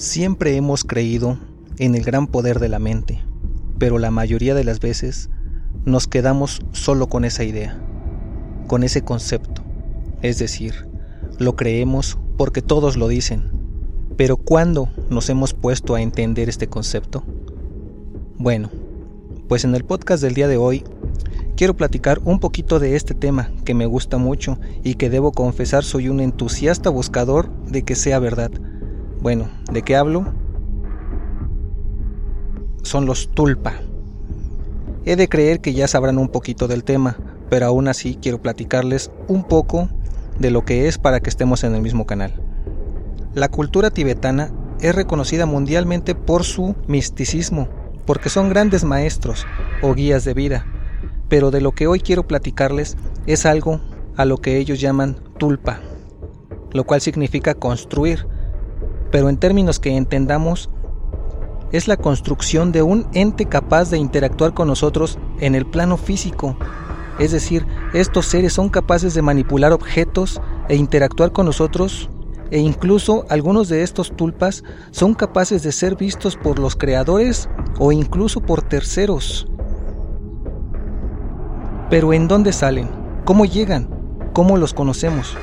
Siempre hemos creído en el gran poder de la mente, pero la mayoría de las veces nos quedamos solo con esa idea, con ese concepto. Es decir, lo creemos porque todos lo dicen. Pero ¿cuándo nos hemos puesto a entender este concepto? Bueno, pues en el podcast del día de hoy quiero platicar un poquito de este tema que me gusta mucho y que debo confesar soy un entusiasta buscador de que sea verdad bueno, ¿de qué hablo? Son los tulpa. He de creer que ya sabrán un poquito del tema, pero aún así quiero platicarles un poco de lo que es para que estemos en el mismo canal. La cultura tibetana es reconocida mundialmente por su misticismo, porque son grandes maestros o guías de vida, pero de lo que hoy quiero platicarles es algo a lo que ellos llaman tulpa, lo cual significa construir, pero en términos que entendamos, es la construcción de un ente capaz de interactuar con nosotros en el plano físico. Es decir, estos seres son capaces de manipular objetos e interactuar con nosotros e incluso algunos de estos tulpas son capaces de ser vistos por los creadores o incluso por terceros. Pero ¿en dónde salen? ¿Cómo llegan? ¿Cómo los conocemos?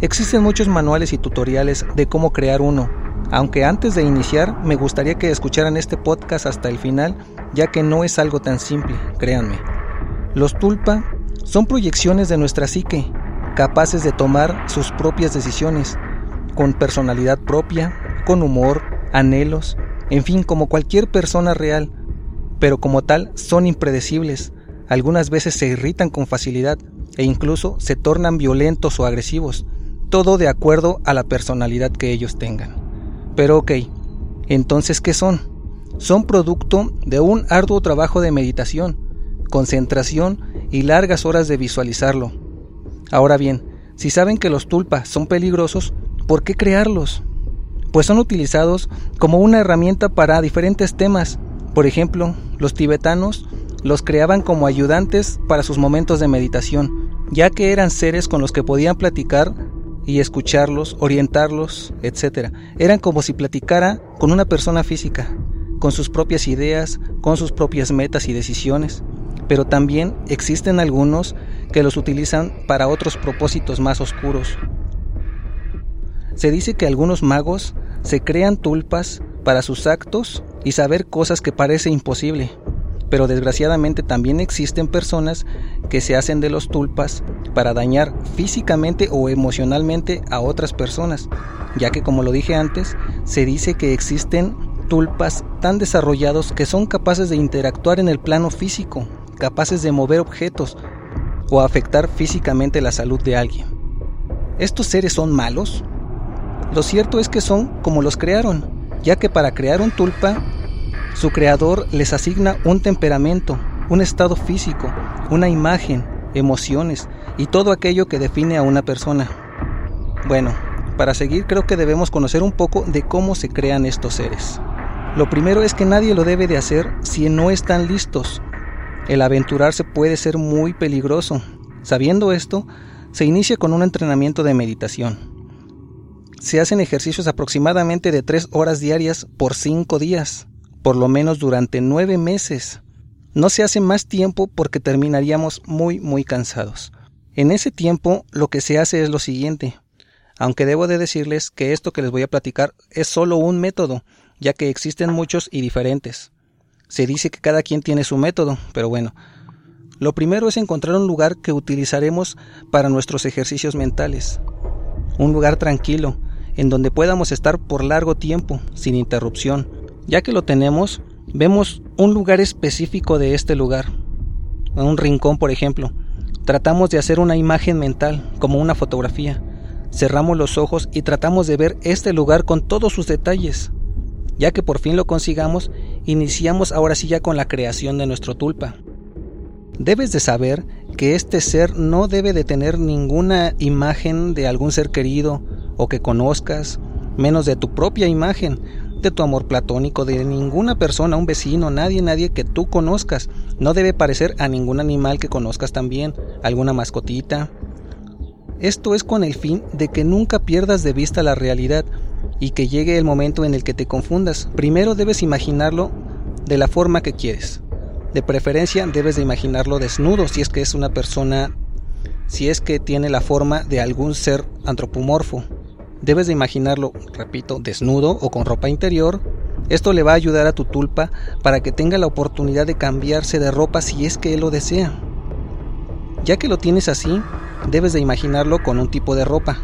Existen muchos manuales y tutoriales de cómo crear uno, aunque antes de iniciar me gustaría que escucharan este podcast hasta el final, ya que no es algo tan simple, créanme. Los tulpa son proyecciones de nuestra psique, capaces de tomar sus propias decisiones, con personalidad propia, con humor, anhelos, en fin, como cualquier persona real, pero como tal son impredecibles, algunas veces se irritan con facilidad e incluso se tornan violentos o agresivos, todo de acuerdo a la personalidad que ellos tengan. Pero ok, entonces ¿qué son? Son producto de un arduo trabajo de meditación, concentración y largas horas de visualizarlo. Ahora bien, si saben que los tulpas son peligrosos, ¿por qué crearlos? Pues son utilizados como una herramienta para diferentes temas. Por ejemplo, los tibetanos los creaban como ayudantes para sus momentos de meditación, ya que eran seres con los que podían platicar y escucharlos, orientarlos, etc. Eran como si platicara con una persona física, con sus propias ideas, con sus propias metas y decisiones. Pero también existen algunos que los utilizan para otros propósitos más oscuros. Se dice que algunos magos se crean tulpas para sus actos y saber cosas que parece imposible pero desgraciadamente también existen personas que se hacen de los tulpas para dañar físicamente o emocionalmente a otras personas, ya que como lo dije antes, se dice que existen tulpas tan desarrollados que son capaces de interactuar en el plano físico, capaces de mover objetos o afectar físicamente la salud de alguien. ¿Estos seres son malos? Lo cierto es que son como los crearon, ya que para crear un tulpa su creador les asigna un temperamento, un estado físico, una imagen, emociones y todo aquello que define a una persona. Bueno, para seguir creo que debemos conocer un poco de cómo se crean estos seres. Lo primero es que nadie lo debe de hacer si no están listos. El aventurarse puede ser muy peligroso. Sabiendo esto, se inicia con un entrenamiento de meditación. Se hacen ejercicios aproximadamente de 3 horas diarias por 5 días por lo menos durante nueve meses. No se hace más tiempo porque terminaríamos muy muy cansados. En ese tiempo lo que se hace es lo siguiente, aunque debo de decirles que esto que les voy a platicar es solo un método, ya que existen muchos y diferentes. Se dice que cada quien tiene su método, pero bueno. Lo primero es encontrar un lugar que utilizaremos para nuestros ejercicios mentales. Un lugar tranquilo, en donde podamos estar por largo tiempo, sin interrupción, ya que lo tenemos, vemos un lugar específico de este lugar, un rincón por ejemplo. Tratamos de hacer una imagen mental, como una fotografía. Cerramos los ojos y tratamos de ver este lugar con todos sus detalles. Ya que por fin lo consigamos, iniciamos ahora sí ya con la creación de nuestro tulpa. Debes de saber que este ser no debe de tener ninguna imagen de algún ser querido o que conozcas, menos de tu propia imagen, de tu amor platónico, de ninguna persona, un vecino, nadie, nadie que tú conozcas. No debe parecer a ningún animal que conozcas también, alguna mascotita. Esto es con el fin de que nunca pierdas de vista la realidad, y que llegue el momento en el que te confundas. Primero debes imaginarlo de la forma que quieres. De preferencia debes de imaginarlo desnudo si es que es una persona, si es que tiene la forma de algún ser antropomorfo. Debes de imaginarlo, repito, desnudo o con ropa interior. Esto le va a ayudar a tu tulpa para que tenga la oportunidad de cambiarse de ropa si es que él lo desea. Ya que lo tienes así, debes de imaginarlo con un tipo de ropa.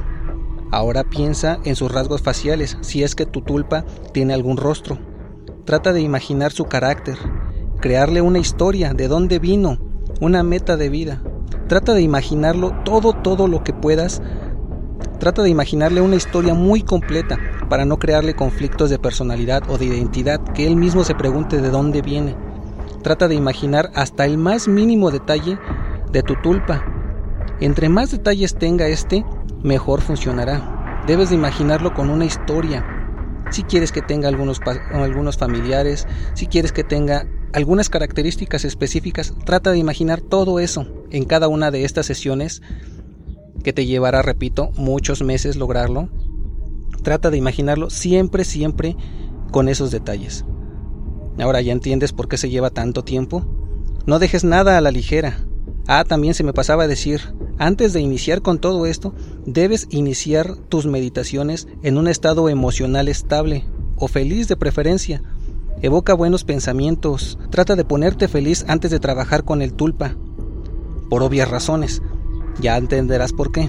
Ahora piensa en sus rasgos faciales, si es que tu tulpa tiene algún rostro. Trata de imaginar su carácter, crearle una historia, de dónde vino, una meta de vida. Trata de imaginarlo todo, todo lo que puedas. Trata de imaginarle una historia muy completa para no crearle conflictos de personalidad o de identidad, que él mismo se pregunte de dónde viene. Trata de imaginar hasta el más mínimo detalle de tu tulpa. Entre más detalles tenga este, mejor funcionará. Debes de imaginarlo con una historia. Si quieres que tenga algunos, algunos familiares, si quieres que tenga algunas características específicas, trata de imaginar todo eso en cada una de estas sesiones que te llevará, repito, muchos meses lograrlo. Trata de imaginarlo siempre, siempre con esos detalles. Ahora ya entiendes por qué se lleva tanto tiempo. No dejes nada a la ligera. Ah, también se me pasaba a decir, antes de iniciar con todo esto, debes iniciar tus meditaciones en un estado emocional estable o feliz de preferencia. Evoca buenos pensamientos, trata de ponerte feliz antes de trabajar con el tulpa. Por obvias razones. Ya entenderás por qué.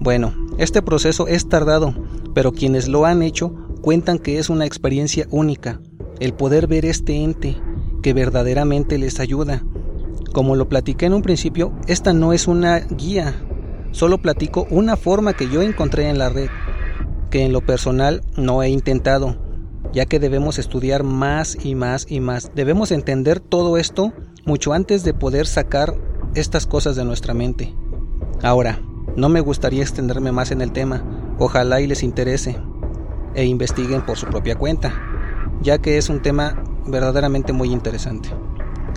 Bueno, este proceso es tardado, pero quienes lo han hecho cuentan que es una experiencia única, el poder ver este ente que verdaderamente les ayuda como lo platiqué en un principio, esta no es una guía, solo platico una forma que yo encontré en la red, que en lo personal no he intentado, ya que debemos estudiar más y más y más. Debemos entender todo esto mucho antes de poder sacar estas cosas de nuestra mente. Ahora, no me gustaría extenderme más en el tema, ojalá y les interese e investiguen por su propia cuenta, ya que es un tema verdaderamente muy interesante.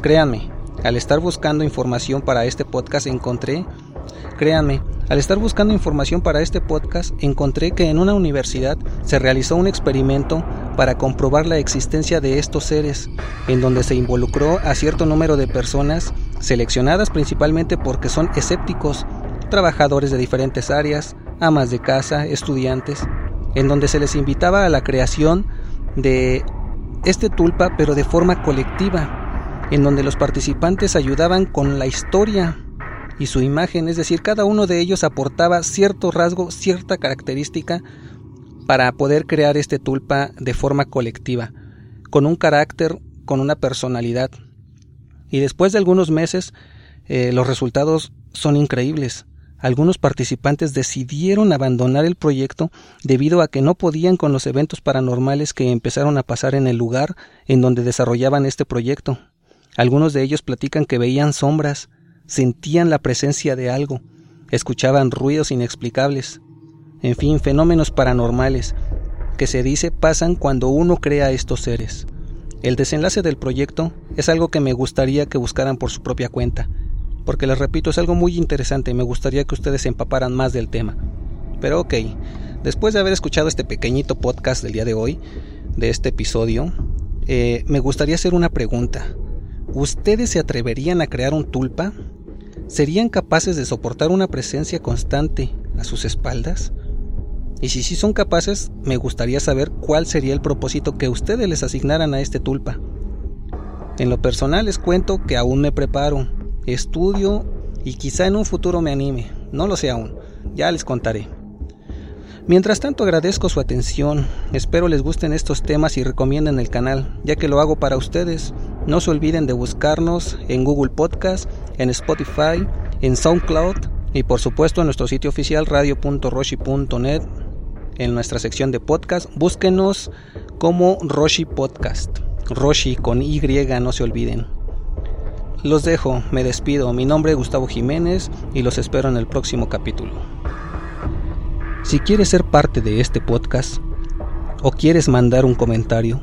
Créanme, al estar buscando información para este podcast encontré, créanme, al estar buscando información para este podcast encontré que en una universidad se realizó un experimento para comprobar la existencia de estos seres, en donde se involucró a cierto número de personas seleccionadas principalmente porque son escépticos, trabajadores de diferentes áreas, amas de casa, estudiantes, en donde se les invitaba a la creación de este tulpa pero de forma colectiva en donde los participantes ayudaban con la historia y su imagen, es decir, cada uno de ellos aportaba cierto rasgo, cierta característica para poder crear este tulpa de forma colectiva, con un carácter, con una personalidad. Y después de algunos meses, eh, los resultados son increíbles. Algunos participantes decidieron abandonar el proyecto debido a que no podían con los eventos paranormales que empezaron a pasar en el lugar en donde desarrollaban este proyecto. Algunos de ellos platican que veían sombras, sentían la presencia de algo, escuchaban ruidos inexplicables, en fin, fenómenos paranormales que se dice pasan cuando uno crea estos seres. El desenlace del proyecto es algo que me gustaría que buscaran por su propia cuenta, porque les repito, es algo muy interesante y me gustaría que ustedes se empaparan más del tema. Pero ok, después de haber escuchado este pequeñito podcast del día de hoy, de este episodio, eh, me gustaría hacer una pregunta. ¿Ustedes se atreverían a crear un tulpa? ¿Serían capaces de soportar una presencia constante a sus espaldas? Y si sí son capaces, me gustaría saber cuál sería el propósito que ustedes les asignaran a este tulpa. En lo personal les cuento que aún me preparo, estudio y quizá en un futuro me anime. No lo sé aún, ya les contaré. Mientras tanto agradezco su atención, espero les gusten estos temas y recomienden el canal, ya que lo hago para ustedes. No se olviden de buscarnos en Google Podcast, en Spotify, en SoundCloud y por supuesto en nuestro sitio oficial radio.roshi.net. En nuestra sección de podcast, búsquenos como Roshi Podcast. Roshi con Y, no se olviden. Los dejo, me despido. Mi nombre es Gustavo Jiménez y los espero en el próximo capítulo. Si quieres ser parte de este podcast o quieres mandar un comentario,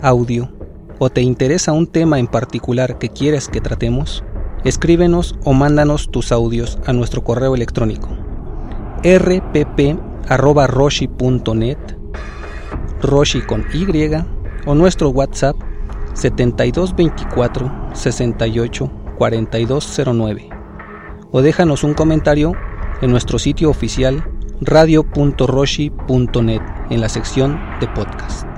audio o te interesa un tema en particular que quieres que tratemos, escríbenos o mándanos tus audios a nuestro correo electrónico rpp.roshi.net Roshi con Y o nuestro WhatsApp 7224 68 4209 o déjanos un comentario en nuestro sitio oficial radio.roshi.net en la sección de podcast.